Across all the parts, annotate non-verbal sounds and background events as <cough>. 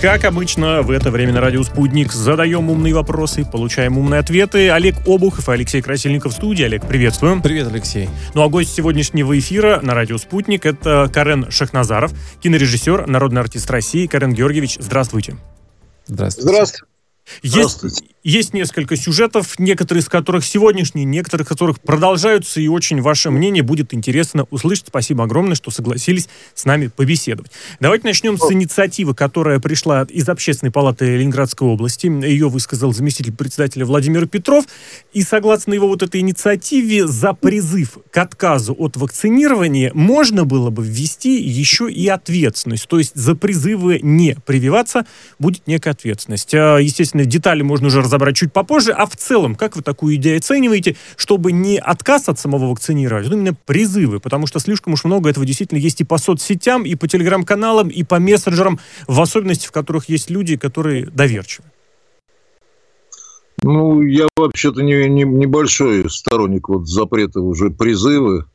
Как обычно, в это время на радио «Спутник» задаем умные вопросы, получаем умные ответы. Олег Обухов и Алексей Красильников в студии. Олег, приветствуем. Привет, Алексей. Ну а гость сегодняшнего эфира на радио «Спутник» — это Карен Шахназаров, кинорежиссер, народный артист России. Карен Георгиевич, здравствуйте. Здравствуйте. Здравствуйте. Есть, есть несколько сюжетов, некоторые из которых сегодняшние, некоторые из которых продолжаются, и очень ваше мнение будет интересно услышать. Спасибо огромное, что согласились с нами побеседовать. Давайте начнем с инициативы, которая пришла из Общественной палаты Ленинградской области. Ее высказал заместитель председателя Владимир Петров. И согласно его вот этой инициативе, за призыв к отказу от вакцинирования можно было бы ввести еще и ответственность. То есть за призывы не прививаться будет некая ответственность. А, естественно, детали можно уже разобрать чуть попозже. А в целом, как вы такую идею оцениваете, чтобы не отказ от самого вакцинирования, но именно призывы? Потому что слишком уж много этого действительно есть и по соцсетям, и по телеграм-каналам, и по мессенджерам, в особенности в которых есть люди, которые доверчивы. Ну, я вообще-то не, не, небольшой сторонник вот запрета уже призывы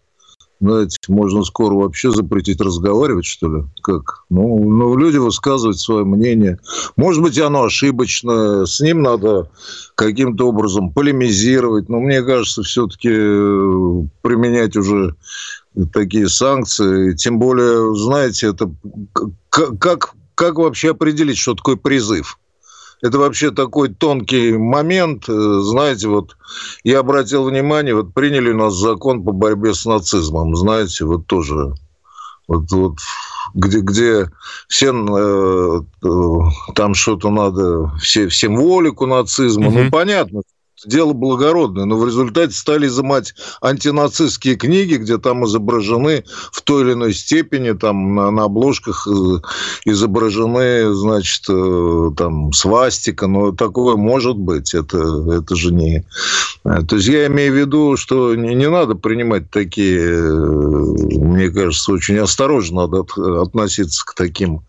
знаете, можно скоро вообще запретить разговаривать, что ли? Как? Ну, ну, люди высказывают свое мнение. Может быть, оно ошибочное, с ним надо каким-то образом полемизировать. Но мне кажется, все-таки э, применять уже такие санкции. Тем более, знаете, это как, как вообще определить, что такое призыв? Это вообще такой тонкий момент. Э, знаете, вот я обратил внимание, вот приняли у нас закон по борьбе с нацизмом, знаете, вот тоже вот, вот где, где все э, э там что-то надо, все, всем волику нацизма, угу. ну понятно, дело благородное, но в результате стали изымать антинацистские книги, где там изображены в той или иной степени, там на, на обложках э, изображены, значит, э, там свастика, но такое может быть, это, это же не... Э, то есть я имею в виду, что не, не надо принимать такие, мне кажется, очень осторожно надо относиться к таким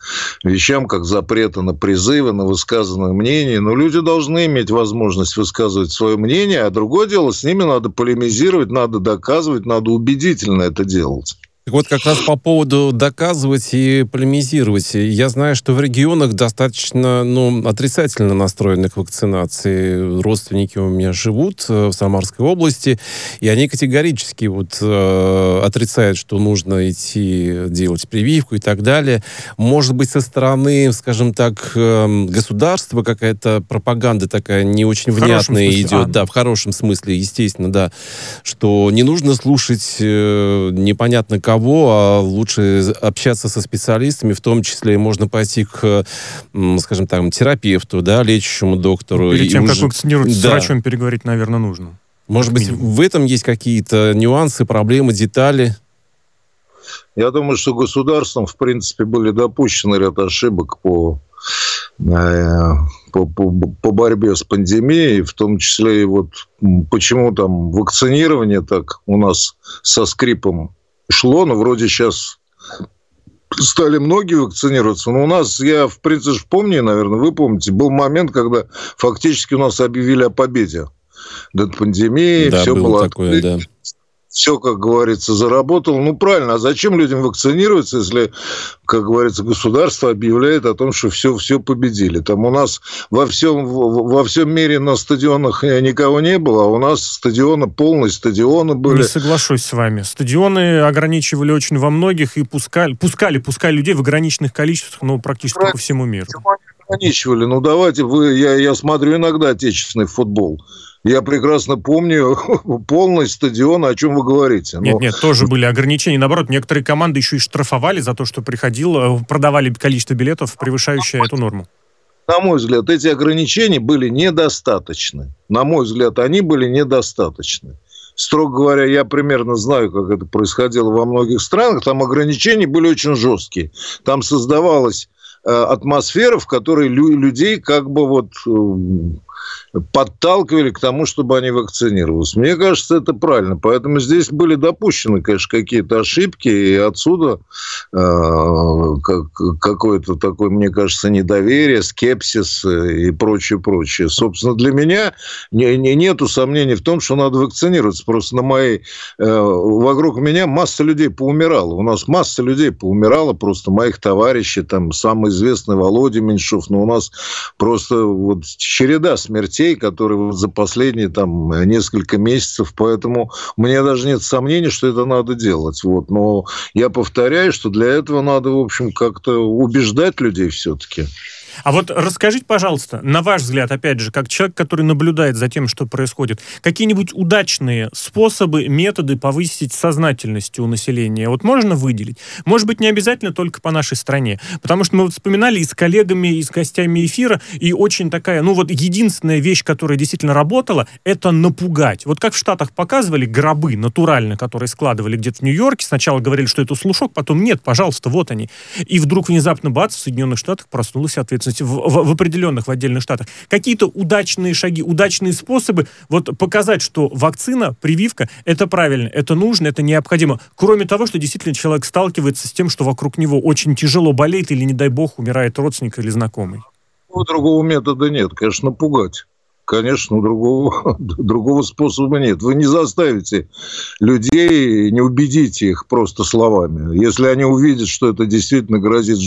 вещам, как запреты на призывы, на высказанные мнения, но люди должны иметь возможность высказывать свое мнение, а другое дело, с ними надо полемизировать, надо доказывать, надо убедительно это делать. Так вот, как раз по поводу доказывать и полемизировать. Я знаю, что в регионах достаточно ну, отрицательно настроены к вакцинации. Родственники у меня живут э, в Самарской области, и они категорически вот, э, отрицают, что нужно идти делать прививку и так далее. Может быть, со стороны, скажем так, э, государства какая-то пропаганда такая не очень в внятная идет. А. Да, в хорошем смысле, естественно, да. Что не нужно слушать э, непонятно кого того, а лучше общаться со специалистами, в том числе можно пойти к, скажем так, терапевту, да, лечащему доктору. Перед тем, как вакцинировать, да. с врачом переговорить, наверное, нужно. Может быть, в этом есть какие-то нюансы, проблемы, детали? Я думаю, что государством, в принципе, были допущены ряд ошибок по э, по, по, по борьбе с пандемией, в том числе и вот почему там вакцинирование так у нас со скрипом шло, но вроде сейчас стали многие вакцинироваться. Но у нас, я в принципе помню, наверное, вы помните, был момент, когда фактически у нас объявили о победе. Над пандемией, да, все было, было такое, да все, как говорится, заработало. Ну, правильно, а зачем людям вакцинироваться, если, как говорится, государство объявляет о том, что все, все победили? Там у нас во всем, во всем мире на стадионах никого не было, а у нас стадионы, полные стадионы были. Не соглашусь с вами. Стадионы ограничивали очень во многих и пускали, пускали, пускали людей в ограниченных количествах, ну, практически Правильно. по всему миру. Ограничивали. Ну, давайте вы, я, я смотрю иногда отечественный футбол. Я прекрасно помню <laughs> полный стадион, о чем вы говорите. Но... Нет, нет, тоже были ограничения. Наоборот, некоторые команды еще и штрафовали за то, что приходило, продавали количество билетов, превышающее эту норму. На мой взгляд, эти ограничения были недостаточны. На мой взгляд, они были недостаточны. Строго говоря, я примерно знаю, как это происходило во многих странах. Там ограничения были очень жесткие. Там создавалась э, атмосфера, в которой лю- людей как бы вот... Э, подталкивали к тому, чтобы они вакцинировались. Мне кажется, это правильно. Поэтому здесь были допущены, конечно, какие-то ошибки, и отсюда э, как, какое-то такое, мне кажется, недоверие, скепсис и прочее, прочее. Собственно, для меня не, не, нету сомнений в том, что надо вакцинироваться. Просто на моей... Э, вокруг меня масса людей поумирала. У нас масса людей поумирала, просто моих товарищей, там, самый известный Володя Меньшов, но у нас просто вот череда смертей, которые вот за последние там несколько месяцев, поэтому меня даже нет сомнений, что это надо делать. Вот. Но я повторяю, что для этого надо, в общем, как-то убеждать людей все-таки. А вот расскажите, пожалуйста, на ваш взгляд, опять же, как человек, который наблюдает за тем, что происходит, какие-нибудь удачные способы, методы повысить сознательность у населения? Вот можно выделить? Может быть, не обязательно только по нашей стране. Потому что мы вот вспоминали и с коллегами, и с гостями эфира, и очень такая, ну вот единственная вещь, которая действительно работала, это напугать. Вот как в Штатах показывали гробы натурально, которые складывали где-то в Нью-Йорке, сначала говорили, что это слушок, потом нет, пожалуйста, вот они. И вдруг внезапно, бац, в Соединенных Штатах проснулась ответственность ответственности в, в, в определенных, в отдельных штатах. Какие-то удачные шаги, удачные способы вот показать, что вакцина, прививка, это правильно, это нужно, это необходимо. Кроме того, что действительно человек сталкивается с тем, что вокруг него очень тяжело болеет или, не дай бог, умирает родственник или знакомый. Другого метода нет, конечно, пугать. Конечно, другого, <laughs> другого способа нет. Вы не заставите людей, не убедите их просто словами. Если они увидят, что это действительно грозит,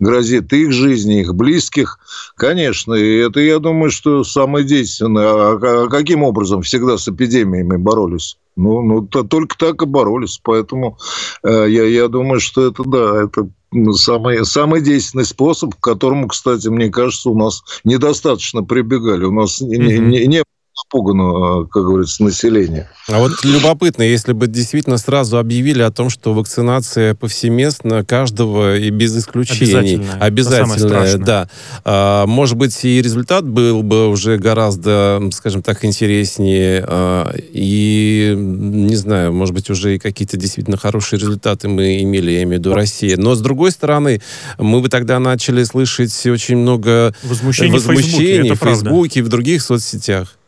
грозит их жизни, их близких, конечно. Это, я думаю, что самое действенное. А, а каким образом всегда с эпидемиями боролись? Ну, ну то, только так и боролись. Поэтому э, я, я думаю, что это, да, это самый, самый действенный способ, к которому, кстати, мне кажется, у нас недостаточно прибегали. У нас mm-hmm. не, не, не испугано, как говорится, население. А вот любопытно, если бы действительно сразу объявили о том, что вакцинация повсеместно каждого и без исключений. Обязательно. Обязательно, да. А, может быть, и результат был бы уже гораздо, скажем так, интереснее. А, и, не знаю, может быть, уже и какие-то действительно хорошие результаты мы имели, я имею в виду Россия. Но, с другой стороны, мы бы тогда начали слышать очень много возмущений, возмущений в Фейсбуке, в других соцсетях.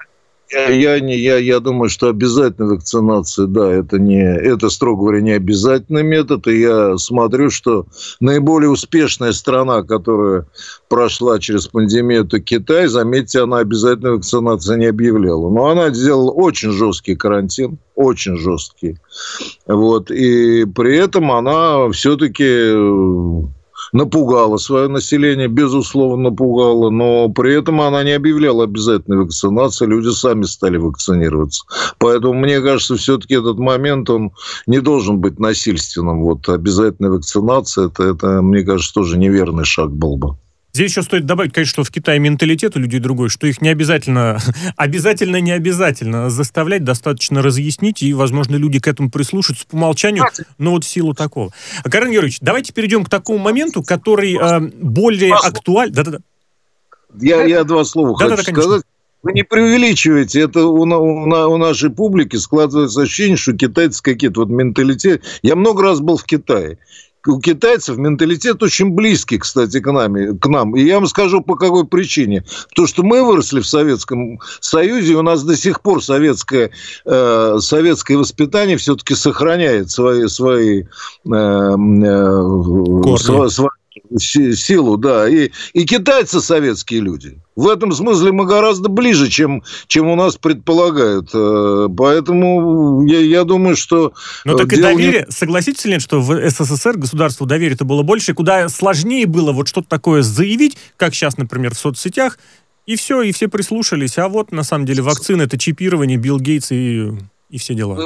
Я, не, я, я думаю, что обязательная вакцинация, да, это, не, это, строго говоря, не обязательный метод. И я смотрю, что наиболее успешная страна, которая прошла через пандемию, это Китай. Заметьте, она обязательной вакцинации не объявляла. Но она сделала очень жесткий карантин, очень жесткий. Вот. И при этом она все-таки напугала свое население, безусловно, напугала, но при этом она не объявляла обязательной вакцинации, люди сами стали вакцинироваться. Поэтому, мне кажется, все-таки этот момент, он не должен быть насильственным. Вот обязательная вакцинация, это, это мне кажется, тоже неверный шаг был бы. Здесь еще стоит добавить, конечно, что в Китае менталитет у людей другой, что их не обязательно, <laughs> обязательно, не обязательно заставлять, достаточно разъяснить, и, возможно, люди к этому прислушаются по умолчанию, но вот в силу такого. А, Карен Георгиевич, давайте перейдем к такому моменту, который э, более актуален. Да-да-да. Я, я два слова да, хочу да, сказать. Вы не преувеличиваете. Это у, у, у нашей публики складывается ощущение, что китайцы какие-то вот менталитет. Я много раз был в Китае у китайцев менталитет очень близкий, кстати, к, нами, к нам. И я вам скажу, по какой причине. Потому что мы выросли в Советском Союзе, и у нас до сих пор советское, э, советское воспитание все-таки сохраняет свои, свои, э, э, свои силу, да. И, и китайцы советские люди. В этом смысле мы гораздо ближе, чем, чем у нас предполагают. Э, поэтому я, я думаю, что... Ну так и доверие, не... согласитесь ли, что в СССР государству доверия-то было больше, куда сложнее было вот что-то такое заявить, как сейчас, например, в соцсетях, и все, и все прислушались. А вот, на самом деле, вакцины, это чипирование, Билл Гейтс и, и все дела.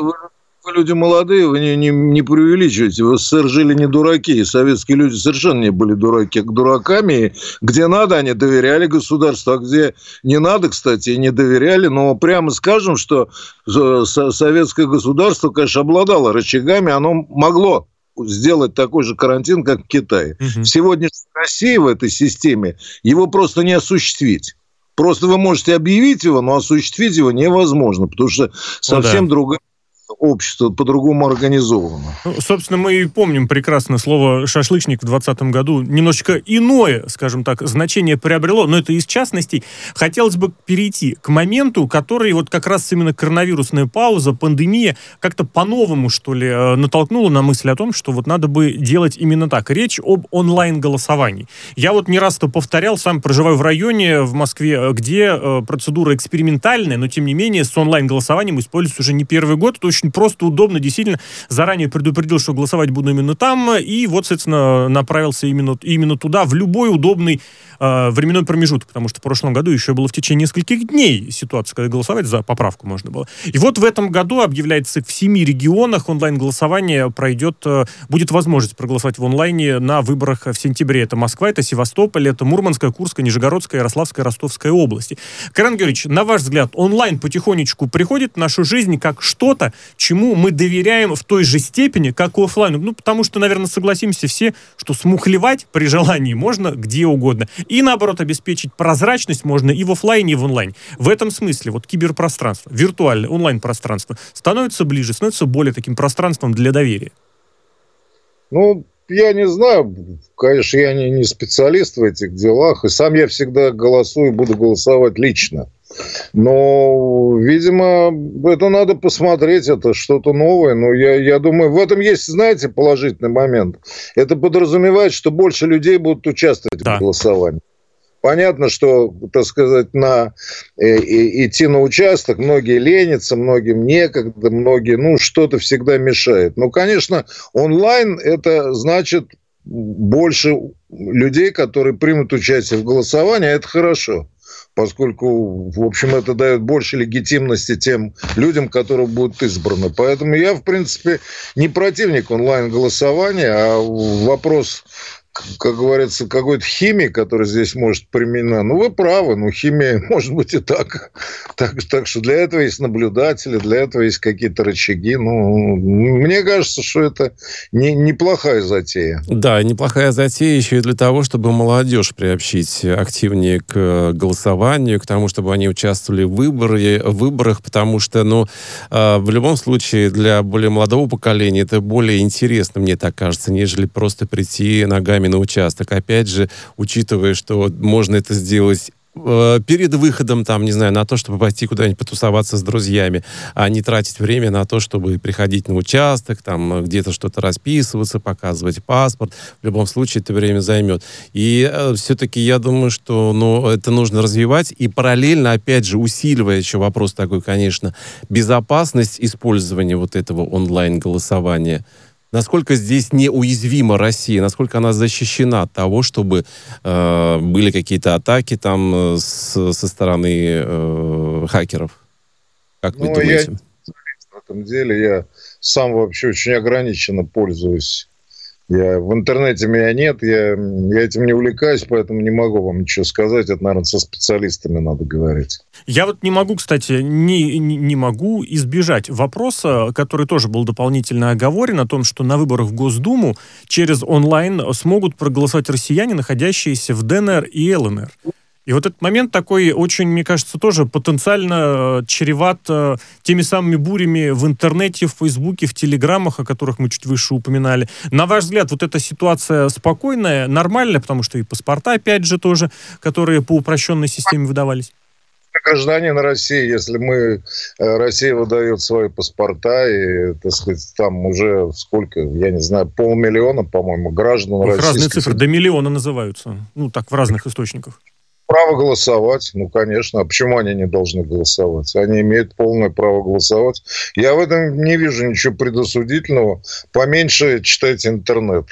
Вы, вы люди молодые, вы не, не, не преувеличиваете. В СССР жили не дураки. И советские люди совершенно не были дураки. К дураками, где надо, они доверяли государству, а где не надо, кстати, не доверяли. Но прямо скажем, что советское государство, конечно, обладало рычагами, оно могло сделать такой же карантин, как в Китае. Угу. В сегодняшней России в этой системе его просто не осуществить. Просто вы можете объявить его, но осуществить его невозможно, потому что совсем ну, да. другая общество по-другому организовано. Ну, собственно, мы и помним прекрасно слово «шашлычник» в 2020 году. Немножечко иное, скажем так, значение приобрело, но это из частностей. Хотелось бы перейти к моменту, который вот как раз именно коронавирусная пауза, пандемия как-то по-новому, что ли, э, натолкнула на мысль о том, что вот надо бы делать именно так. Речь об онлайн-голосовании. Я вот не раз это повторял, сам проживаю в районе в Москве, где э, процедура экспериментальная, но тем не менее с онлайн-голосованием используется уже не первый год. Это очень просто, удобно, действительно. Заранее предупредил, что голосовать буду именно там, и вот, соответственно, направился именно, именно туда, в любой удобный э, временной промежуток, потому что в прошлом году еще было в течение нескольких дней ситуация, когда голосовать за поправку можно было. И вот в этом году объявляется в семи регионах онлайн-голосование пройдет, э, будет возможность проголосовать в онлайне на выборах в сентябре. Это Москва, это Севастополь, это Мурманская, Курская, Нижегородская, Ярославская, Ростовская области. Карен Георгиевич, на ваш взгляд, онлайн потихонечку приходит в нашу жизнь как что-то, чему мы доверяем в той же степени, как и офлайн. Ну, потому что, наверное, согласимся все, что смухлевать при желании можно где угодно. И, наоборот, обеспечить прозрачность можно и в офлайне, и в онлайне. В этом смысле вот киберпространство, виртуальное, онлайн-пространство становится ближе, становится более таким пространством для доверия. Ну, я не знаю, конечно, я не, не специалист в этих делах, и сам я всегда голосую, буду голосовать лично. Но, видимо, это надо посмотреть, это что-то новое. Но я, я думаю, в этом есть, знаете, положительный момент. Это подразумевает, что больше людей будут участвовать да. в голосовании. Понятно, что, так сказать, на, э, идти на участок многие ленятся, многим некогда, многие, ну, что-то всегда мешает. Но, конечно, онлайн это значит больше людей, которые примут участие в голосовании, а это хорошо поскольку, в общем, это дает больше легитимности тем людям, которые будут избраны. Поэтому я, в принципе, не противник онлайн-голосования, а вопрос как говорится, какой-то химии, которая здесь может применена. Ну, вы правы, ну, химия <laughs> может быть и так. Так, так что для этого есть наблюдатели, для этого есть какие-то рычаги. Ну, мне кажется, что это не, неплохая затея. Да, неплохая затея еще и для того, чтобы молодежь приобщить активнее к голосованию, к тому, чтобы они участвовали в, выборе, в выборах, потому что, ну, а, в любом случае, для более молодого поколения это более интересно, мне так кажется, нежели просто прийти ногами сами на участок. Опять же, учитывая, что можно это сделать э, перед выходом, там, не знаю, на то, чтобы пойти куда-нибудь потусоваться с друзьями, а не тратить время на то, чтобы приходить на участок, там, где-то что-то расписываться, показывать паспорт. В любом случае это время займет. И э, все-таки я думаю, что ну, это нужно развивать и параллельно, опять же, усиливая еще вопрос такой, конечно, безопасность использования вот этого онлайн-голосования – насколько здесь неуязвима Россия, насколько она защищена от того, чтобы э, были какие-то атаки там э, с, со стороны э, хакеров? Как ну, вы думаете? Я, в этом деле я сам вообще очень ограниченно пользуюсь я, в интернете меня нет, я, я этим не увлекаюсь, поэтому не могу вам ничего сказать. Это, наверное, со специалистами надо говорить. Я вот не могу, кстати, не, не, могу избежать вопроса, который тоже был дополнительно оговорен, о том, что на выборах в Госдуму через онлайн смогут проголосовать россияне, находящиеся в ДНР и ЛНР. И вот этот момент такой очень, мне кажется, тоже потенциально э, чреват э, теми самыми бурями в интернете, в Фейсбуке, в Телеграмах, о которых мы чуть выше упоминали. На ваш взгляд, вот эта ситуация спокойная, нормальная, потому что и паспорта, опять же, тоже, которые по упрощенной системе выдавались? гражданин России, если мы, э, Россия выдает свои паспорта, и, так сказать, там уже сколько, я не знаю, полмиллиона, по-моему, граждан России. Разные цифры, до миллиона называются. Ну, так, в разных источниках. Право голосовать, ну, конечно. А почему они не должны голосовать? Они имеют полное право голосовать. Я в этом не вижу ничего предосудительного. Поменьше читайте интернет.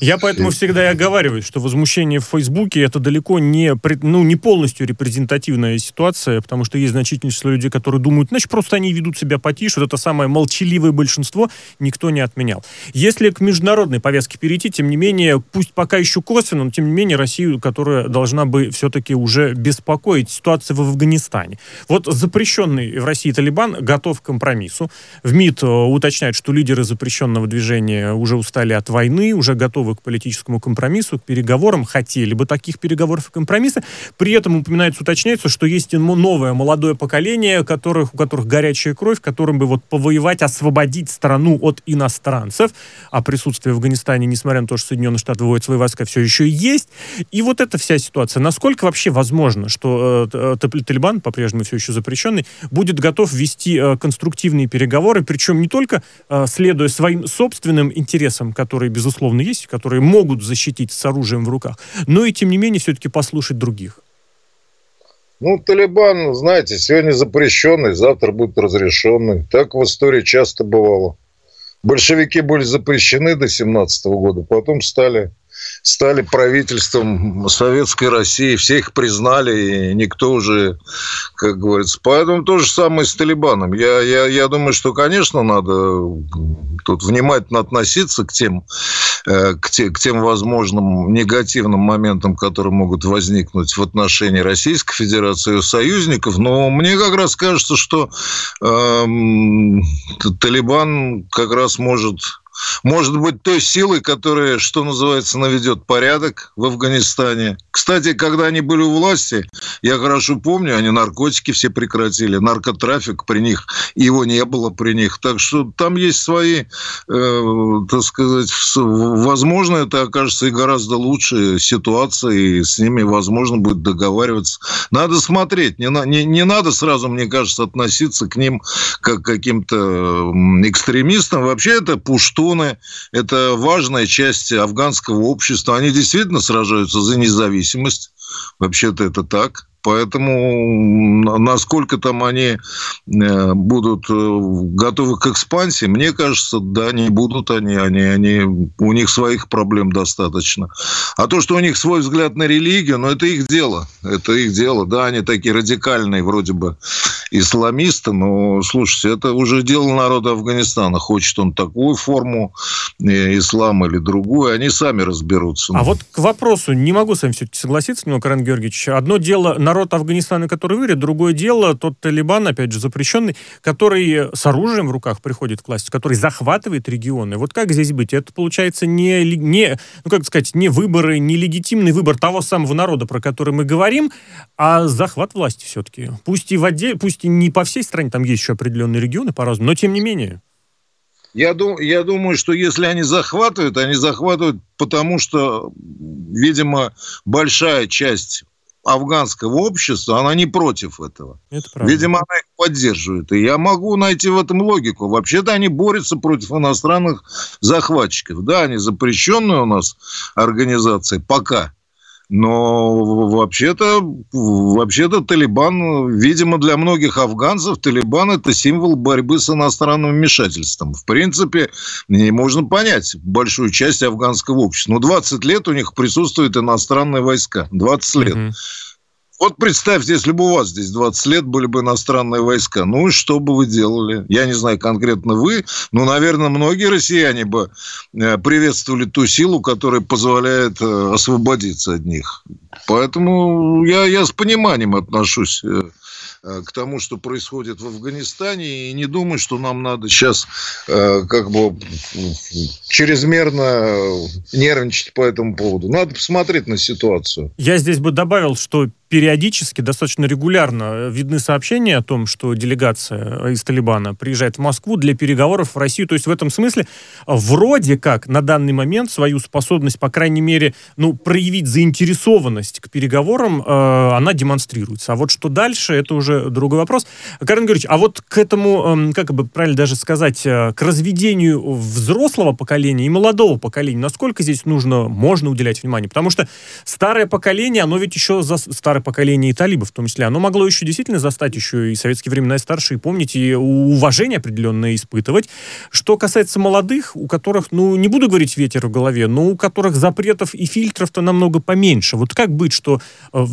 Я поэтому всегда и оговариваю, что возмущение в Фейсбуке это далеко не, ну, не полностью репрезентативная ситуация, потому что есть значительное число людей, которые думают, значит, просто они ведут себя потише, вот это самое молчаливое большинство никто не отменял. Если к международной повестке перейти, тем не менее, пусть пока еще косвенно, но тем не менее Россию, которая должна бы все-таки уже беспокоить ситуация в Афганистане. Вот запрещенный в России Талибан готов к компромиссу. В МИД э, уточняют, что лидеры запрещенного движения уже устали от войны, уже готовы готовы к политическому компромиссу, к переговорам, хотели бы таких переговоров и компромисса. При этом упоминается, уточняется, что есть новое молодое поколение, которых, у которых горячая кровь, которым бы вот повоевать, освободить страну от иностранцев. А присутствие в Афганистане, несмотря на то, что Соединенные Штаты вводят свои войска, все еще есть. И вот эта вся ситуация. Насколько вообще возможно, что э, Талибан, по-прежнему все еще запрещенный, будет готов вести э, конструктивные переговоры, причем не только э, следуя своим собственным интересам, которые, безусловно, есть, которые могут защитить с оружием в руках, но и, тем не менее, все-таки послушать других. Ну, Талибан, знаете, сегодня запрещенный, завтра будет разрешенный. Так в истории часто бывало. Большевики были запрещены до 17 года, потом стали стали правительством Советской России, все их признали, и никто уже, как говорится. Поэтому то же самое с Талибаном. Я, я, я думаю, что, конечно, надо тут внимательно относиться к тем, э, к, те, к тем возможным негативным моментам, которые могут возникнуть в отношении Российской Федерации и союзников. Но мне как раз кажется, что э, Талибан как раз может может быть той силой, которая, что называется, наведет порядок в Афганистане. Кстати, когда они были у власти, я хорошо помню, они наркотики все прекратили, наркотрафик при них, его не было при них. Так что там есть свои, э, так сказать, возможно, это окажется и гораздо лучше ситуация, и с ними возможно будет договариваться. Надо смотреть, не, не, не надо сразу, мне кажется, относиться к ним как к каким-то экстремистам. Вообще это пушту паштуны – это важная часть афганского общества. Они действительно сражаются за независимость. Вообще-то это так. Поэтому насколько там они э, будут э, готовы к экспансии, мне кажется, да, не будут они, они, они, у них своих проблем достаточно. А то, что у них свой взгляд на религию, ну, это их дело, это их дело, да, они такие радикальные вроде бы исламисты, но, слушайте, это уже дело народа Афганистана, хочет он такую форму э, ислама или другую, они сами разберутся. А вот к вопросу, не могу с вами все-таки согласиться, немного, Карен Георгиевич, одно дело на народ Афганистана, который выйдет, другое дело тот Талибан, опять же, запрещенный, который с оружием в руках приходит к власти, который захватывает регионы. Вот как здесь быть? Это, получается, не, не ну, как сказать, не выборы, не легитимный выбор того самого народа, про который мы говорим, а захват власти все-таки. Пусть и в отделе, пусть и не по всей стране, там есть еще определенные регионы по-разному, но тем не менее. Я, дум, я думаю, что если они захватывают, они захватывают потому, что, видимо, большая часть афганского общества, она не против этого. Это Видимо, она их поддерживает. И я могу найти в этом логику. Вообще-то они борются против иностранных захватчиков. Да, они запрещенные у нас организации пока. Но вообще-то, вообще-то Талибан, видимо, для многих афганцев Талибан это символ борьбы с иностранным вмешательством. В принципе, не можно понять большую часть афганского общества. Но 20 лет у них присутствуют иностранные войска. 20 лет. Mm-hmm. Вот представьте, если бы у вас здесь 20 лет были бы иностранные войска, ну и что бы вы делали? Я не знаю конкретно вы, но, наверное, многие россияне бы э, приветствовали ту силу, которая позволяет э, освободиться от них. Поэтому я, я с пониманием отношусь э, к тому, что происходит в Афганистане, и не думаю, что нам надо сейчас как бы чрезмерно нервничать по этому поводу. Надо посмотреть на ситуацию. Я здесь бы добавил, что периодически, достаточно регулярно видны сообщения о том, что делегация из Талибана приезжает в Москву для переговоров в Россию. То есть в этом смысле вроде как на данный момент свою способность, по крайней мере, ну, проявить заинтересованность к переговорам, э, она демонстрируется. А вот что дальше, это уже другой вопрос. Карен Георгиевич, а вот к этому, э, как бы правильно даже сказать, э, к разведению взрослого поколения и молодого поколения, насколько здесь нужно, можно уделять внимание? Потому что старое поколение, оно ведь еще за старое поколение и талибов в том числе, оно могло еще действительно застать еще и советские времена и старшие, помнить, и уважение определенное испытывать. Что касается молодых, у которых, ну, не буду говорить ветер в голове, но у которых запретов и фильтров-то намного поменьше. Вот как быть, что, э,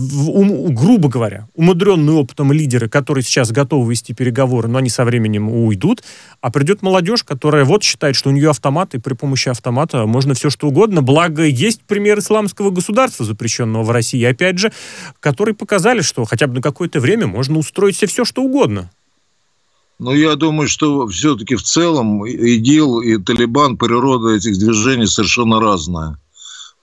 грубо говоря, умудренные опытом лидеры, которые сейчас готовы вести переговоры, но они со временем уйдут, а придет молодежь, которая вот считает, что у нее автомат, и при помощи автомата можно все что угодно. Благо, есть пример исламского государства, запрещенного в России, опять же, который которые показали, что хотя бы на какое-то время можно устроить себе все, что угодно. Но я думаю, что все-таки в целом ИГИЛ и Талибан, природа этих движений совершенно разная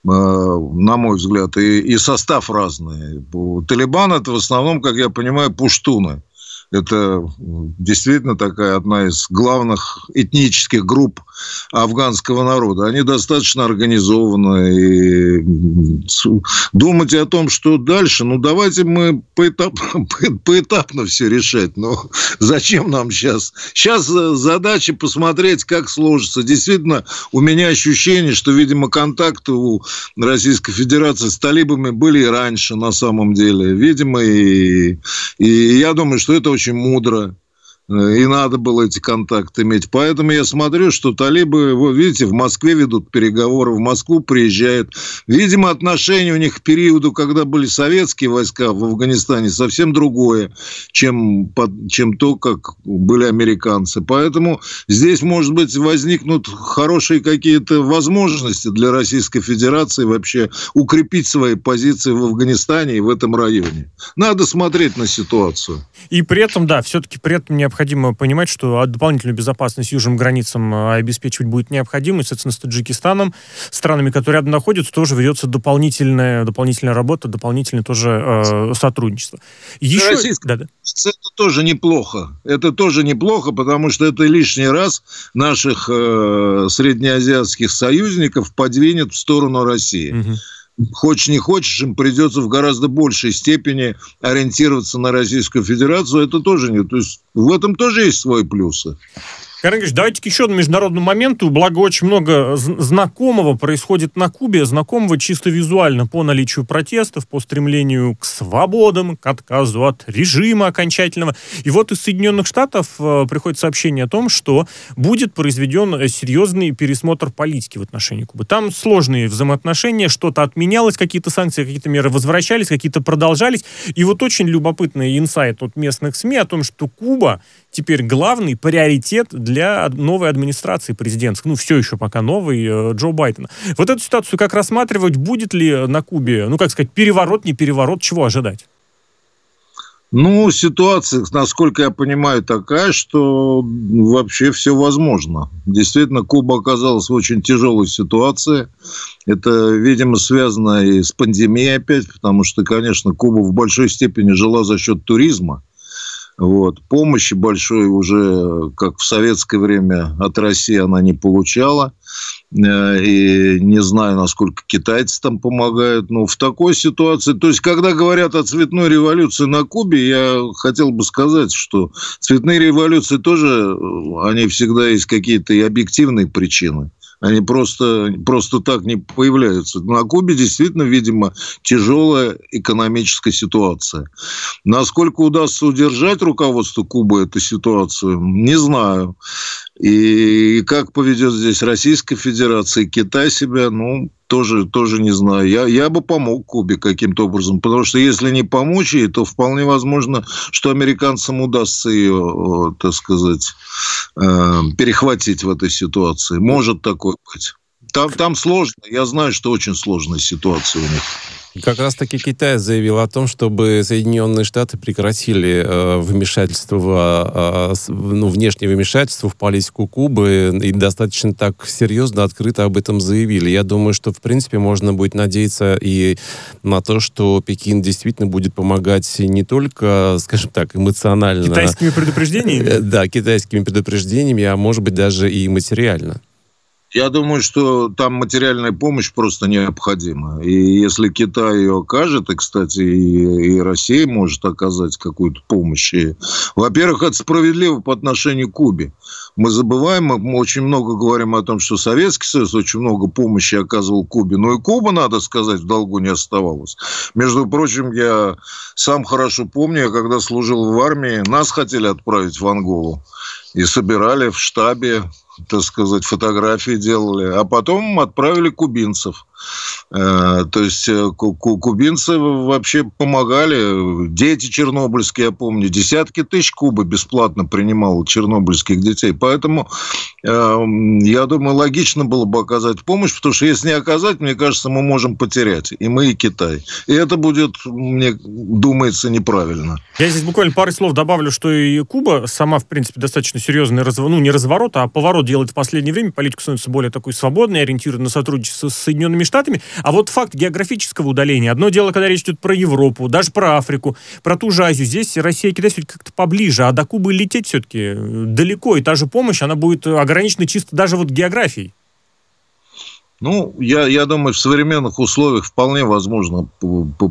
на мой взгляд, и, и состав разный. Талибан это в основном, как я понимаю, пуштуны. Это действительно такая одна из главных этнических групп афганского народа. Они достаточно организованы. И думать о том, что дальше, ну давайте мы <laughs> поэтапно, поэтапно все решать. Но <laughs> зачем нам сейчас? Сейчас задача посмотреть, как сложится. Действительно, у меня ощущение, что, видимо, контакты у Российской Федерации с талибами были и раньше, на самом деле. Видимо, и, и я думаю, что это очень мудро. И надо было эти контакты иметь. Поэтому я смотрю, что талибы, вы видите, в Москве ведут переговоры, в Москву приезжают. Видимо, отношение у них к периоду, когда были советские войска в Афганистане, совсем другое, чем, чем то, как были американцы. Поэтому здесь, может быть, возникнут хорошие какие-то возможности для Российской Федерации вообще укрепить свои позиции в Афганистане и в этом районе. Надо смотреть на ситуацию. И при этом, да, все-таки при этом необходимо необходимо понимать, что дополнительную безопасность южным границам э, обеспечивать будет необходимо. И, соответственно, с Таджикистаном, странами, которые рядом находятся, тоже ведется дополнительная, дополнительная работа, дополнительное тоже э, сотрудничество. Еще... Российская... Да, да. Это тоже неплохо. Это тоже неплохо, потому что это лишний раз наших э, среднеазиатских союзников подвинет в сторону России. Угу хочешь не хочешь, им придется в гораздо большей степени ориентироваться на Российскую Федерацию. Это тоже не... То есть в этом тоже есть свои плюсы. Карен давайте к еще одному международному моменту. Благо, очень много знакомого происходит на Кубе, знакомого чисто визуально по наличию протестов, по стремлению к свободам, к отказу от режима окончательного. И вот из Соединенных Штатов э, приходит сообщение о том, что будет произведен серьезный пересмотр политики в отношении Кубы. Там сложные взаимоотношения, что-то отменялось, какие-то санкции, какие-то меры возвращались, какие-то продолжались. И вот очень любопытный инсайт от местных СМИ о том, что Куба теперь главный приоритет для новой администрации президентской, ну, все еще пока новый, э, Джо Байдена. Вот эту ситуацию как рассматривать, будет ли на Кубе, ну, как сказать, переворот, не переворот, чего ожидать? Ну, ситуация, насколько я понимаю, такая, что вообще все возможно. Действительно, Куба оказалась в очень тяжелой ситуации. Это, видимо, связано и с пандемией опять, потому что, конечно, Куба в большой степени жила за счет туризма. Вот. Помощи большой уже, как в советское время, от России она не получала. Э, и не знаю, насколько китайцы там помогают. Но в такой ситуации... То есть, когда говорят о цветной революции на Кубе, я хотел бы сказать, что цветные революции тоже, э, они всегда есть какие-то и объективные причины. Они просто, просто так не появляются. На Кубе действительно, видимо, тяжелая экономическая ситуация. Насколько удастся удержать руководство Кубы эту ситуацию, не знаю. И как поведет здесь Российская Федерация Китай себя, ну, тоже, тоже не знаю. Я, я бы помог Кубе каким-то образом, потому что если не помочь ей, то вполне возможно, что американцам удастся ее, так сказать, э, перехватить в этой ситуации. Может такое быть. Там, там сложно. Я знаю, что очень сложная ситуация у них. Как раз-таки Китай заявил о том, чтобы Соединенные Штаты прекратили э, вмешательство, э, ну, внешнее вмешательство в политику Кубы и достаточно так серьезно, открыто об этом заявили. Я думаю, что, в принципе, можно будет надеяться и на то, что Пекин действительно будет помогать не только, скажем так, эмоционально... Китайскими предупреждениями? Э, да, китайскими предупреждениями, а может быть даже и материально. Я думаю, что там материальная помощь просто необходима. И если Китай ее окажет, и, кстати, и, и Россия может оказать какую-то помощь. Во-первых, это справедливо по отношению к Кубе. Мы забываем, мы очень много говорим о том, что Советский Союз очень много помощи оказывал Кубе. Но и Куба, надо сказать, в долгу не оставалась. Между прочим, я сам хорошо помню, я когда служил в армии, нас хотели отправить в Анголу. И собирали в штабе так сказать, фотографии делали, а потом отправили кубинцев. Э, то есть э, кубинцы вообще помогали. Дети чернобыльские, я помню, десятки тысяч Кубы бесплатно принимал чернобыльских детей. Поэтому эм, я думаю, логично было бы оказать помощь, потому что если не оказать, мне кажется, мы можем потерять. И мы, и Китай. И это будет, мне думается, неправильно. Я здесь буквально пару слов добавлю, что и Куба сама, в принципе, достаточно серьезный, разворот, ну, не разворот, а поворот делает в последнее время. Политика становится более такой свободной, ориентирована на сотрудничество с Соединенными Штатами. А вот факт географического удаления. Одно дело, когда речь идет про Европу, даже про Африку, про ту же Азию. Здесь Россия и Китай все-таки как-то поближе, а до Кубы лететь все-таки э, далеко. И та же помощь, она будет ограничена чисто даже вот географией. Ну, я, я думаю, в современных условиях вполне возможно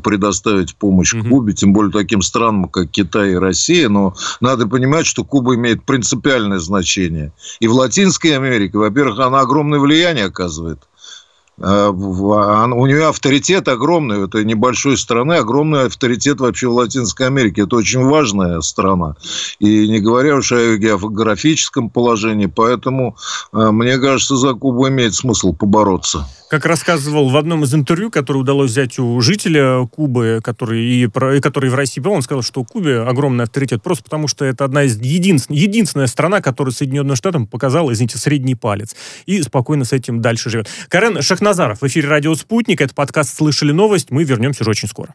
предоставить помощь угу. Кубе, тем более таким странам, как Китай и Россия. Но надо понимать, что Куба имеет принципиальное значение. И в Латинской Америке, во-первых, она огромное влияние оказывает. Э, у нее авторитет огромный, это небольшой страны, огромный авторитет вообще в Латинской Америке. Это очень важная страна. И не говоря уж о географическом положении, поэтому, э, мне кажется, за Кубу имеет смысл побороться как рассказывал в одном из интервью, которое удалось взять у жителя Кубы, который, и, который в России был, он сказал, что Кубе огромный авторитет, просто потому что это одна из единственная, единственная страна, которая Соединенным Штатам показала, извините, средний палец. И спокойно с этим дальше живет. Карен Шахназаров в эфире «Радио Спутник». Это подкаст «Слышали новость». Мы вернемся уже очень скоро.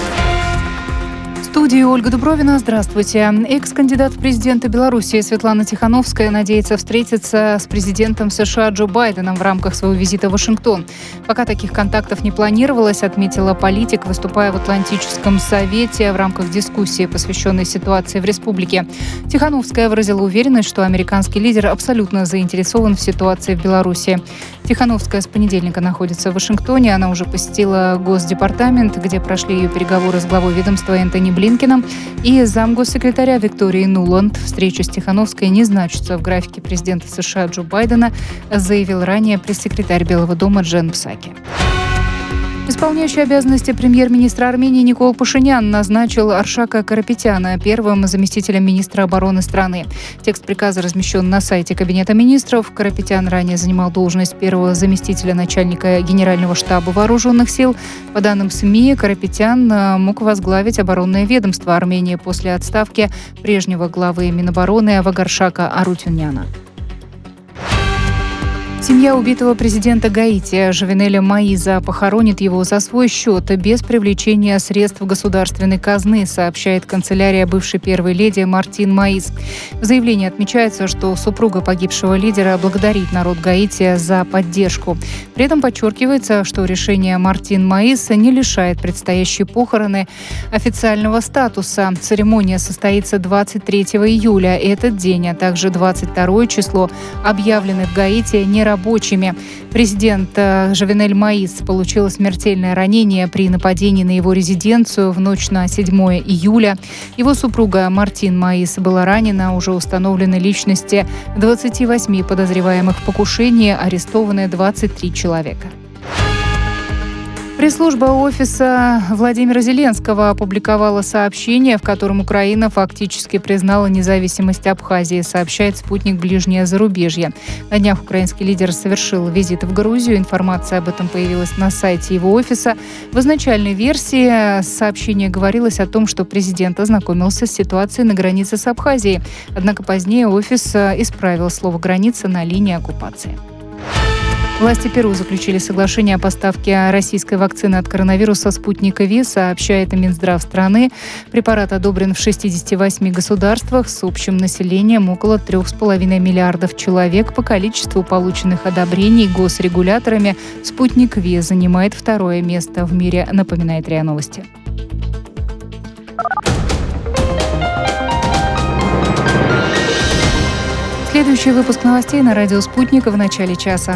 студии Ольга Дубровина. Здравствуйте. Экс-кандидат в президенты Беларуси Светлана Тихановская надеется встретиться с президентом США Джо Байденом в рамках своего визита в Вашингтон. Пока таких контактов не планировалось, отметила политик, выступая в Атлантическом совете в рамках дискуссии, посвященной ситуации в республике. Тихановская выразила уверенность, что американский лидер абсолютно заинтересован в ситуации в Беларуси. Тихановская с понедельника находится в Вашингтоне. Она уже посетила Госдепартамент, где прошли ее переговоры с главой ведомства Энтони Блинкиным и замгоссекретаря Виктории Нуланд. Встреча с Тихановской не значится в графике президента США Джо Байдена, заявил ранее пресс-секретарь Белого дома Джен Псаки. Исполняющий обязанности премьер-министра Армении Никол Пашинян назначил Аршака Карапетяна первым заместителем министра обороны страны. Текст приказа размещен на сайте Кабинета министров. Карапетян ранее занимал должность первого заместителя начальника Генерального штаба вооруженных сил. По данным СМИ, Карапетян э, мог возглавить оборонное ведомство Армении после отставки прежнего главы Минобороны Авагаршака Арутюняна. Семья убитого президента Гаити Жавенеля Маиза похоронит его за свой счет без привлечения средств государственной казны, сообщает канцелярия бывшей первой леди Мартин Маиз. В заявлении отмечается, что супруга погибшего лидера благодарит народ Гаити за поддержку. При этом подчеркивается, что решение Мартин Маиз не лишает предстоящие похороны официального статуса. Церемония состоится 23 июля. Этот день, а также 22 число объявлены в Гаити не рабочими. Президент э, Жавенель Маис получил смертельное ранение при нападении на его резиденцию в ночь на 7 июля. Его супруга Мартин Маис была ранена. Уже установлены личности 28 подозреваемых в покушении, арестованы 23 человека. Пресс-служба офиса Владимира Зеленского опубликовала сообщение, в котором Украина фактически признала независимость Абхазии, сообщает спутник «Ближнее зарубежье». На днях украинский лидер совершил визит в Грузию. Информация об этом появилась на сайте его офиса. В изначальной версии сообщения говорилось о том, что президент ознакомился с ситуацией на границе с Абхазией. Однако позднее офис исправил слово «граница» на линии оккупации. Власти Перу заключили соглашение о поставке российской вакцины от коронавируса «Спутника Ви», сообщает Минздрав страны. Препарат одобрен в 68 государствах с общим населением около 3,5 миллиардов человек. По количеству полученных одобрений госрегуляторами «Спутник Ви» занимает второе место в мире, напоминает РИА Новости. Следующий выпуск новостей на радио «Спутник» в начале часа.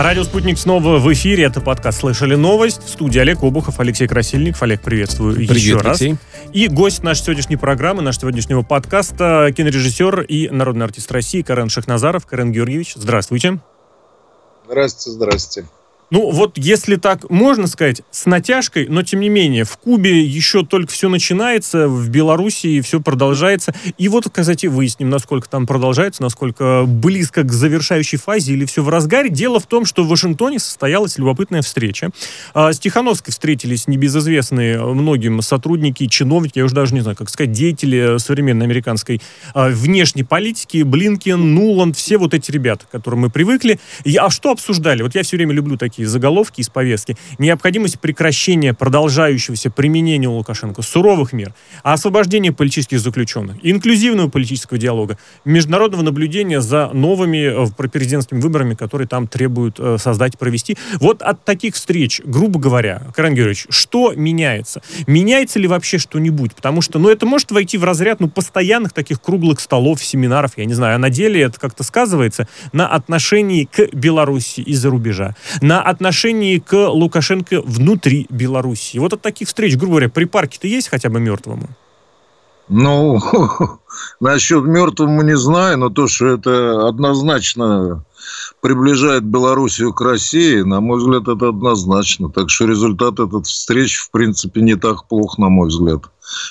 Радио «Спутник» снова в эфире. Это подкаст «Слышали новость». В студии Олег Обухов, Алексей Красильников. Олег, приветствую Привет, еще раз. Алексей. И гость нашей сегодняшней программы, нашего сегодняшнего подкаста, кинорежиссер и народный артист России Карен Шахназаров. Карен Георгиевич, здравствуйте. Здрасте, здрасте. Ну, вот если так можно сказать, с натяжкой, но тем не менее, в Кубе еще только все начинается, в Белоруссии все продолжается. И вот, кстати, выясним, насколько там продолжается, насколько близко к завершающей фазе или все в разгаре. Дело в том, что в Вашингтоне состоялась любопытная встреча. А, С Тихановской встретились небезызвестные многим сотрудники, чиновники, я уже даже не знаю, как сказать, деятели современной американской а, внешней политики, Блинкен, Нуланд, все вот эти ребята, к которым мы привыкли. А что обсуждали? Вот я все время люблю такие заголовки из повестки. Необходимость прекращения продолжающегося применения у Лукашенко суровых мер, освобождение политических заключенных, инклюзивного политического диалога, международного наблюдения за новыми э, пропрезидентскими выборами, которые там требуют э, создать провести. Вот от таких встреч, грубо говоря, Карен Георгиевич, что меняется? Меняется ли вообще что-нибудь? Потому что, ну, это может войти в разряд, ну, постоянных таких круглых столов, семинаров, я не знаю, а на деле это как-то сказывается на отношении к Беларуси из-за рубежа, на отношении к Лукашенко внутри Беларуси. Вот от таких встреч, грубо говоря, припарки-то есть хотя бы мертвому? Ну, <laughs> насчет мертвому не знаю, но то, что это однозначно приближает Белоруссию к России, на мой взгляд, это однозначно. Так что результат этот встреч, в принципе, не так плох, на мой взгляд.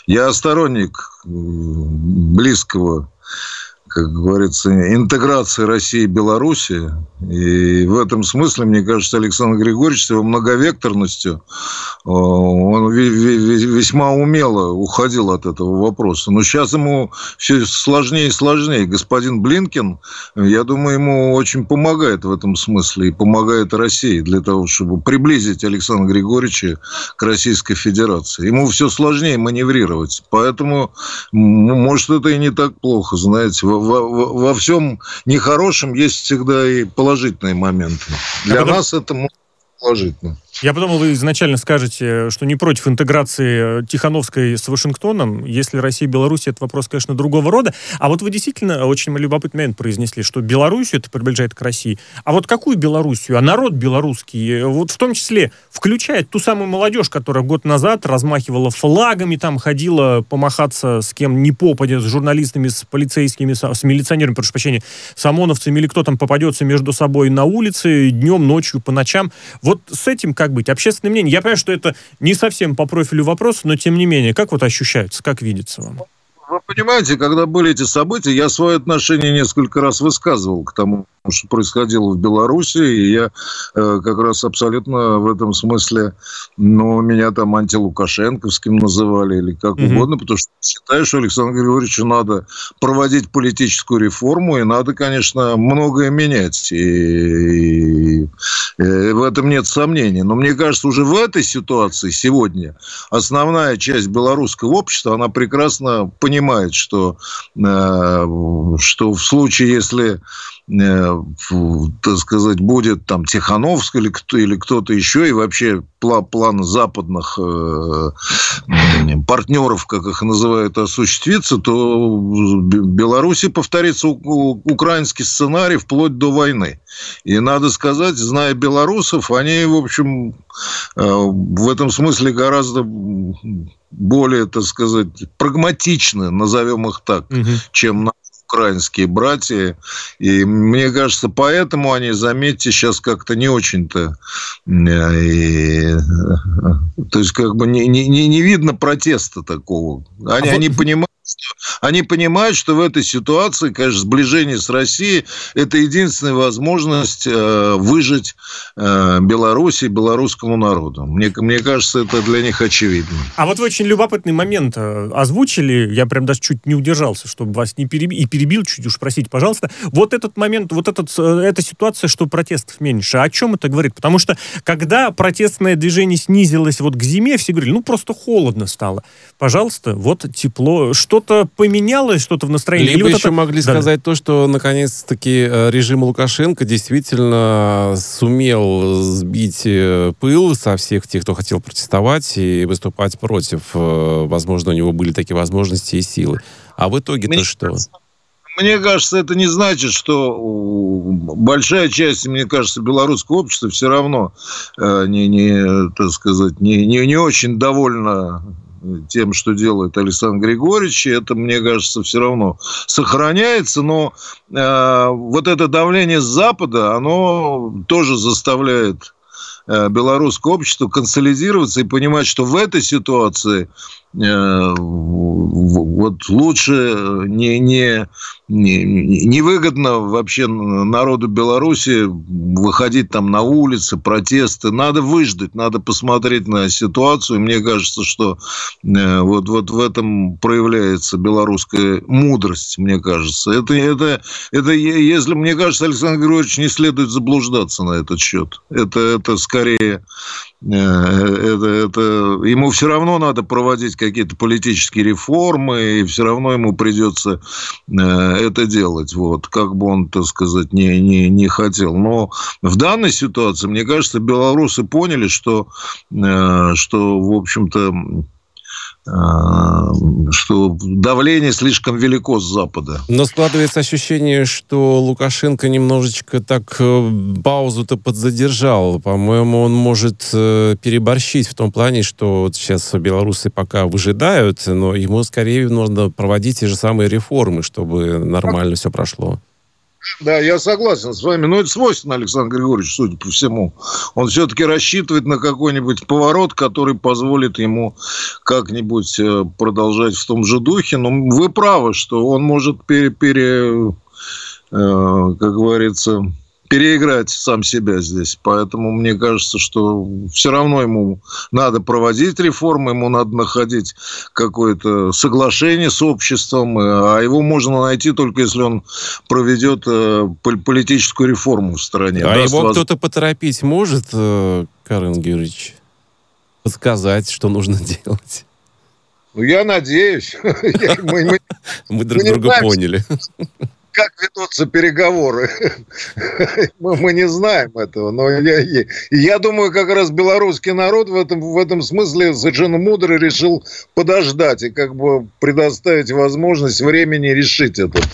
Я сторонник э, близкого как говорится, интеграции России и Беларуси. И в этом смысле, мне кажется, Александр Григорьевич с его многовекторностью, э, он весьма умело уходил от этого вопроса. Но сейчас ему все сложнее и сложнее. Господин Блинкин, я думаю, ему очень помогает в этом смысле и помогает России для того, чтобы приблизить Александра Григорьевича к Российской Федерации. Ему все сложнее маневрировать. Поэтому, может, это и не так плохо, знаете во, во всем нехорошем есть всегда и положительные моменты. Для потом... нас это положительно. Я подумал, вы изначально скажете, что не против интеграции Тихановской с Вашингтоном. Если Россия и Беларусь, это вопрос, конечно, другого рода. А вот вы действительно очень любопытный момент произнесли, что Белоруссию это приближает к России. А вот какую Белоруссию? А народ белорусский, вот в том числе включает ту самую молодежь, которая год назад размахивала флагами, там ходила помахаться с кем не попадя, с журналистами, с полицейскими, с милиционерами, прошу прощения, с ОМОНовцами или кто там попадется между собой на улице днем, ночью, по ночам. Вот с этим как быть? Общественное мнение. Я понимаю, что это не совсем по профилю вопрос, но тем не менее, как вот ощущается, как видится вам? Вы понимаете, когда были эти события, я свое отношение несколько раз высказывал к тому, что происходило в Беларуси, и я э, как раз абсолютно в этом смысле, ну, меня там антилукашенковским называли или как mm-hmm. угодно, потому что считаю, что Александру Григорьевичу надо проводить политическую реформу, и надо, конечно, многое менять, и, и, и в этом нет сомнений. Но мне кажется, уже в этой ситуации сегодня основная часть белорусского общества, она прекрасно понимает, что, э, что в случае, если Э, так сказать, будет там Тихановск или, кто, или кто-то еще, и вообще план, западных э, партнеров, как их называют, осуществится, то Беларуси повторится украинский сценарий вплоть до войны. И надо сказать, зная белорусов, они, в общем, э, в этом смысле гораздо более, так сказать, прагматичны, назовем их так, угу. чем наши украинские братья. И мне кажется, поэтому они, заметьте, сейчас как-то не очень-то... Э, и, то есть, как бы не, не, не видно протеста такого. Они, а они вот... понимают, они понимают, что в этой ситуации, конечно, сближение с Россией – это единственная возможность э, выжить э, Беларуси и белорусскому народу. Мне, мне кажется, это для них очевидно. А вот вы очень любопытный момент э, озвучили, я прям даже чуть не удержался, чтобы вас не перебил, и перебил, чуть уж просить, пожалуйста. Вот этот момент, вот этот, эта ситуация, что протестов меньше, о чем это говорит? Потому что, когда протестное движение снизилось вот к зиме, все говорили, ну, просто холодно стало. Пожалуйста, вот тепло. Что что-то поменялось, что-то в настроении? Либо Или вот еще это- могли Да. сказать то, что наконец-таки э, режим Лукашенко действительно сумел сбить э, пыл со всех тех, кто хотел протестовать и выступать против. Э, Возможно, у него были такие возможности и силы. А в итоге-то Мне что? Мне кажется, это не значит, что большая часть, мне кажется, белорусского общества все равно не, не, так сказать, не, не, не очень довольна тем, что делает Александр Григорьевич. И это, мне кажется, все равно сохраняется. Но э, вот это давление с Запада, оно тоже заставляет э, белорусское общество консолидироваться и понимать, что в этой ситуации вот лучше не, не, не, невыгодно вообще народу Беларуси выходить там на улицы, протесты. Надо выждать, надо посмотреть на ситуацию. Мне кажется, что э, вот, вот в этом проявляется белорусская мудрость, мне кажется. Это, это, это если, мне кажется, Александр Григорьевич не следует заблуждаться на этот счет. Это, это скорее Э, это, это, ему все равно надо проводить какие-то политические реформы, и все равно ему придется э, это делать, вот, как бы он, так сказать, не, не, не хотел. Но в данной ситуации, мне кажется, белорусы поняли, что, э, что в общем-то, что давление слишком велико с Запада. Но складывается ощущение, что Лукашенко немножечко так э, паузу-то подзадержал. По-моему, он может э, переборщить в том плане, что вот сейчас белорусы пока выжидают, но ему скорее нужно проводить те же самые реформы, чтобы нормально все прошло. Да, я согласен с вами. Но это свойственно Александру Григорьевичу, судя по всему. Он все-таки рассчитывает на какой-нибудь поворот, который позволит ему как-нибудь э, продолжать в том же духе. Но вы правы, что он может пере, пере- э, как говорится, переиграть сам себя здесь. Поэтому мне кажется, что все равно ему надо проводить реформы, ему надо находить какое-то соглашение с обществом, э, а его можно найти только если он проведет э, пол- политическую реформу в стране. а Даст его воз- кто-то поторопить может, э, Карен Георгиевич? Подсказать, что нужно <laughs> делать? Ну, я надеюсь. <laughs> <laughs> Мы- друг друга поняли. Как ведутся переговоры? <laughs> Мы мы не знаем этого. Но я, я- я думаю, как раз белорусский народ в этом, в этом смысле совершенно мудро решил подождать и как бы предоставить возможность времени решить этот,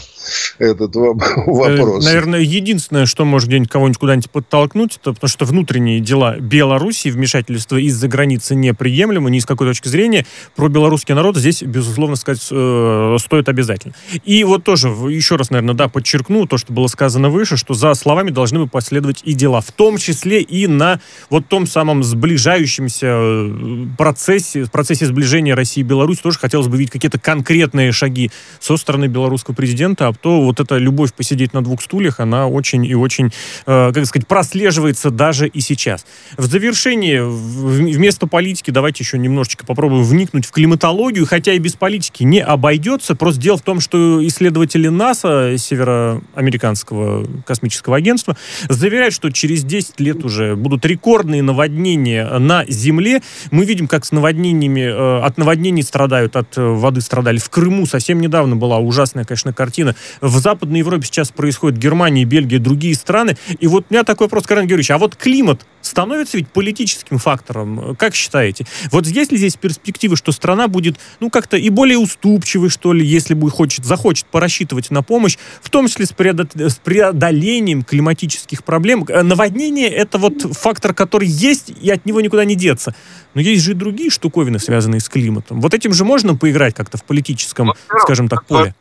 этот во- вопрос. Э, Наверное, единственное, что может где-нибудь кого-нибудь куда-нибудь подтолкнуть, это потому что внутренние дела Беларуси, вмешательство из-за границы неприемлемо ни с какой точки зрения. Про белорусский народ здесь, безусловно, сказать э, стоит обязательно. И вот тоже, еще раз, наверное, да, подчеркну то, что было сказано выше, что за словами должны бы последовать и дела, в том числе и на вот том самом сближающемся э, процессе, процессе сближения России и Беларуси тоже хотелось бы видеть какие-то конкретные шаги со стороны белорусского президента, а то вот эта любовь посидеть на двух стульях, она очень и очень, э, как сказать, прослеживается даже и сейчас. В завершении, вместо политики, давайте еще немножечко попробуем вникнуть в климатологию, хотя и без политики не обойдется. Просто дело в том, что исследователи НАСА, Североамериканского космического агентства, заверяют, что через 10 лет уже будут рекордные наводнения на Земле. Мы видим, как с наводнениями, э, от наводнений страдают, от э, воды страдали. В Крыму совсем недавно была ужасная, конечно, картина. В Западной Европе сейчас происходит Германия, Бельгия, другие страны. И вот у меня такой вопрос, Карен Георгиевич, а вот климат становится ведь политическим фактором? Как считаете? Вот есть ли здесь перспективы, что страна будет, ну, как-то и более уступчивой, что ли, если будет хочет, захочет порассчитывать на помощь, в том числе с, преодо- с преодолением климатических проблем? Э, Наводнение — это вот фактор, который есть, и от него никуда не деться. Но есть же и другие штуковины, связанные с климатом. Вот этим же можно поиграть как-то в политическом, скажем так, поле?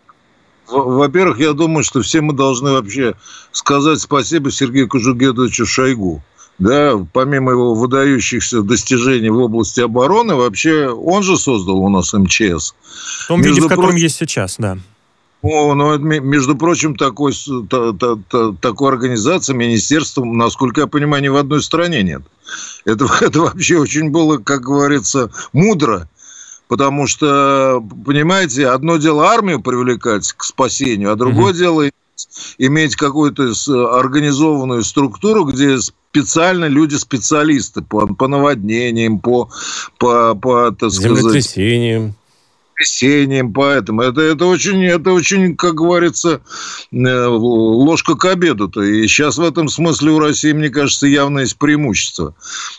Во- Во-первых, я думаю, что все мы должны вообще сказать спасибо Сергею Кожугедовичу Шойгу. Да, помимо его выдающихся достижений в области обороны, вообще он же создал у нас МЧС. В том виде, Между в котором прочим- есть сейчас, да. О, ну, между прочим, такой, та- та- та- такой организации, министерства, насколько я понимаю, ни в одной стране нет. Это, <laughs> это вообще очень было, как говорится, мудро. Потому что, понимаете, одно дело армию привлекать к спасению, а другое дело иметь какую-то организованную структуру, где специально люди-специалисты по, по наводнениям, по, по, по так сказать, Землетрясением. Землетрясением, поэтому это, это, очень, это очень, как говорится, э, ложка к обеду-то. И сейчас в этом смысле у России, мне кажется, явно есть преимущество.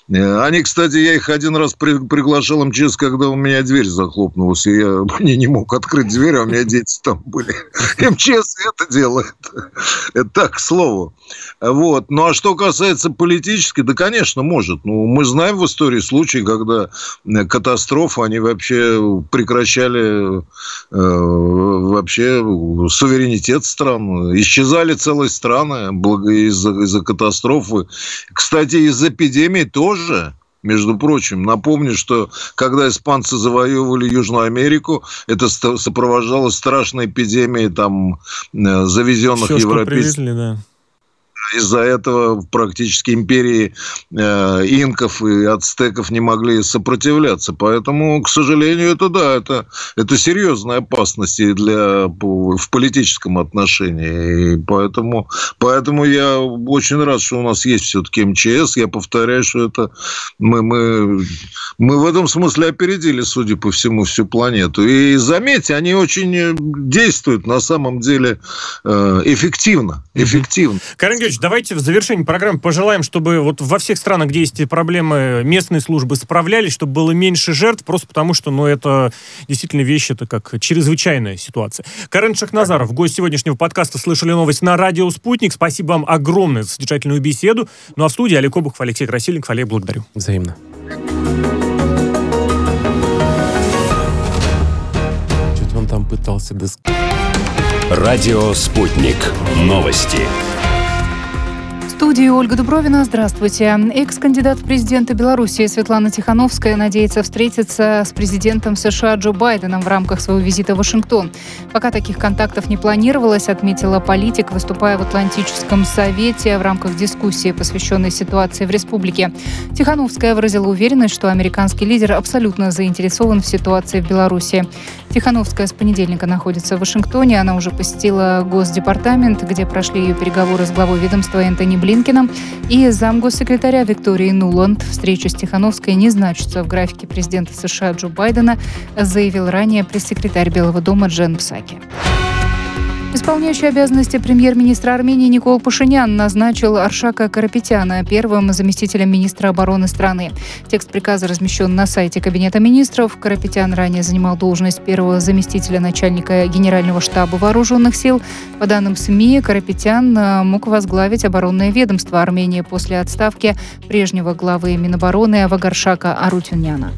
Э, они, кстати, я их один раз при, приглашал МЧС, когда у меня дверь захлопнулась, и я <laughs> не, не мог открыть дверь, а у меня дети там были. <laughs> МЧС это делает. <laughs> Это так, к слову. Вот. Ну, а что касается политически, да, конечно, может. Ну, мы знаем в истории случаи, когда катастрофы, они вообще прекращали э, вообще суверенитет стран. Исчезали целые страны из-за из катастрофы. Кстати, из эпидемии тоже между прочим. Напомню, что когда испанцы завоевывали Южную Америку, это сопровождалось страшной эпидемией там э, завезенных европейцев. да из-за этого практически империи э, инков и ацтеков не могли сопротивляться. Поэтому, к сожалению, это да, это, это серьезная опасность и для, в политическом отношении. И поэтому, поэтому я очень рад, что у нас есть все-таки МЧС. Я повторяю, что это мы, мы, мы в этом смысле опередили, судя по всему, всю планету. И заметьте, они очень действуют на самом деле э, эффективно. эффективно. Карен Георгиевич, давайте в завершении программы пожелаем, чтобы вот во всех странах, где есть проблемы, местные службы справлялись, чтобы было меньше жертв, просто потому что, ну, это действительно вещь, это как чрезвычайная ситуация. Карен Шахназаров, гость сегодняшнего подкаста «Слышали новость» на радио «Спутник». Спасибо вам огромное за содержательную беседу. Ну, а в студии Олег Обухов, Алексей Красильников. Олег, благодарю. Взаимно. Что-то он там пытался... Радио «Спутник». Новости студии Ольга Дубровина. Здравствуйте. Экс-кандидат в президенты Беларуси Светлана Тихановская надеется встретиться с президентом США Джо Байденом в рамках своего визита в Вашингтон. Пока таких контактов не планировалось, отметила политик, выступая в Атлантическом совете в рамках дискуссии, посвященной ситуации в республике. Тихановская выразила уверенность, что американский лидер абсолютно заинтересован в ситуации в Беларуси. Тихановская с понедельника находится в Вашингтоне. Она уже посетила Госдепартамент, где прошли ее переговоры с главой ведомства Энтони Блин Блинкиным и замгоссекретаря Виктории Нуланд. Встреча с Тихановской не значится в графике президента США Джо Байдена, заявил ранее пресс-секретарь Белого дома Джен Псаки. Исполняющий обязанности премьер-министра Армении Никол Пашинян назначил Аршака Карапетяна первым заместителем министра обороны страны. Текст приказа размещен на сайте Кабинета министров. Карапетян ранее занимал должность первого заместителя начальника Генерального штаба вооруженных сил. По данным СМИ, Карапетян э, мог возглавить оборонное ведомство Армении после отставки прежнего главы Минобороны Авагаршака Арутюняна.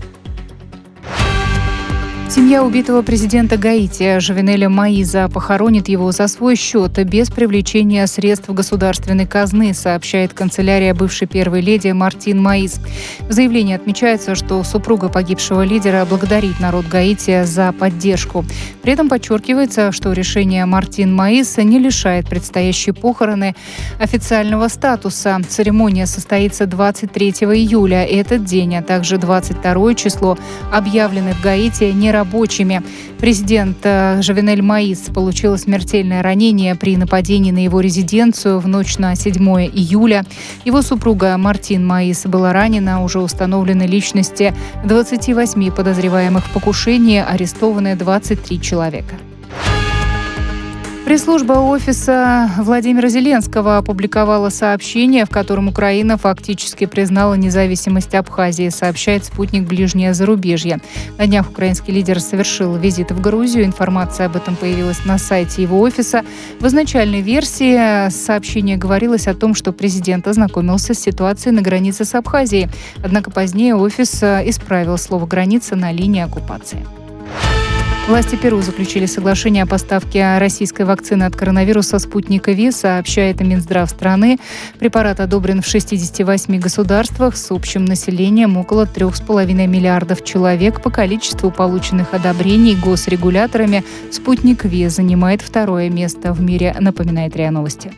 Семья убитого президента Гаити Жавенеля Маиза похоронит его за свой счет без привлечения средств государственной казны, сообщает канцелярия бывшей первой леди Мартин Маиз. В заявлении отмечается, что супруга погибшего лидера благодарит народ Гаити за поддержку. При этом подчеркивается, что решение Мартин Маиз не лишает предстоящие похороны официального статуса. Церемония состоится 23 июля. Этот день, а также 22 число объявлены в Гаити не рабочими. Президент э, Жавенель Маис получил смертельное ранение при нападении на его резиденцию в ночь на 7 июля. Его супруга Мартин Маис была ранена, уже установлены личности 28 подозреваемых в покушении, арестованы 23 человека. Пресс-служба офиса Владимира Зеленского опубликовала сообщение, в котором Украина фактически признала независимость Абхазии, сообщает спутник «Ближнее зарубежье». На днях украинский лидер совершил визит в Грузию. Информация об этом появилась на сайте его офиса. В изначальной версии сообщения говорилось о том, что президент ознакомился с ситуацией на границе с Абхазией. Однако позднее офис исправил слово «граница» на линии оккупации. Власти Перу заключили соглашение о поставке российской вакцины от коронавируса «Спутника Ви», сообщает Минздрав страны. Препарат одобрен в 68 государствах с общим населением около 3,5 миллиардов человек. По количеству полученных одобрений госрегуляторами «Спутник Ви» занимает второе место в мире, напоминает РИА Новости.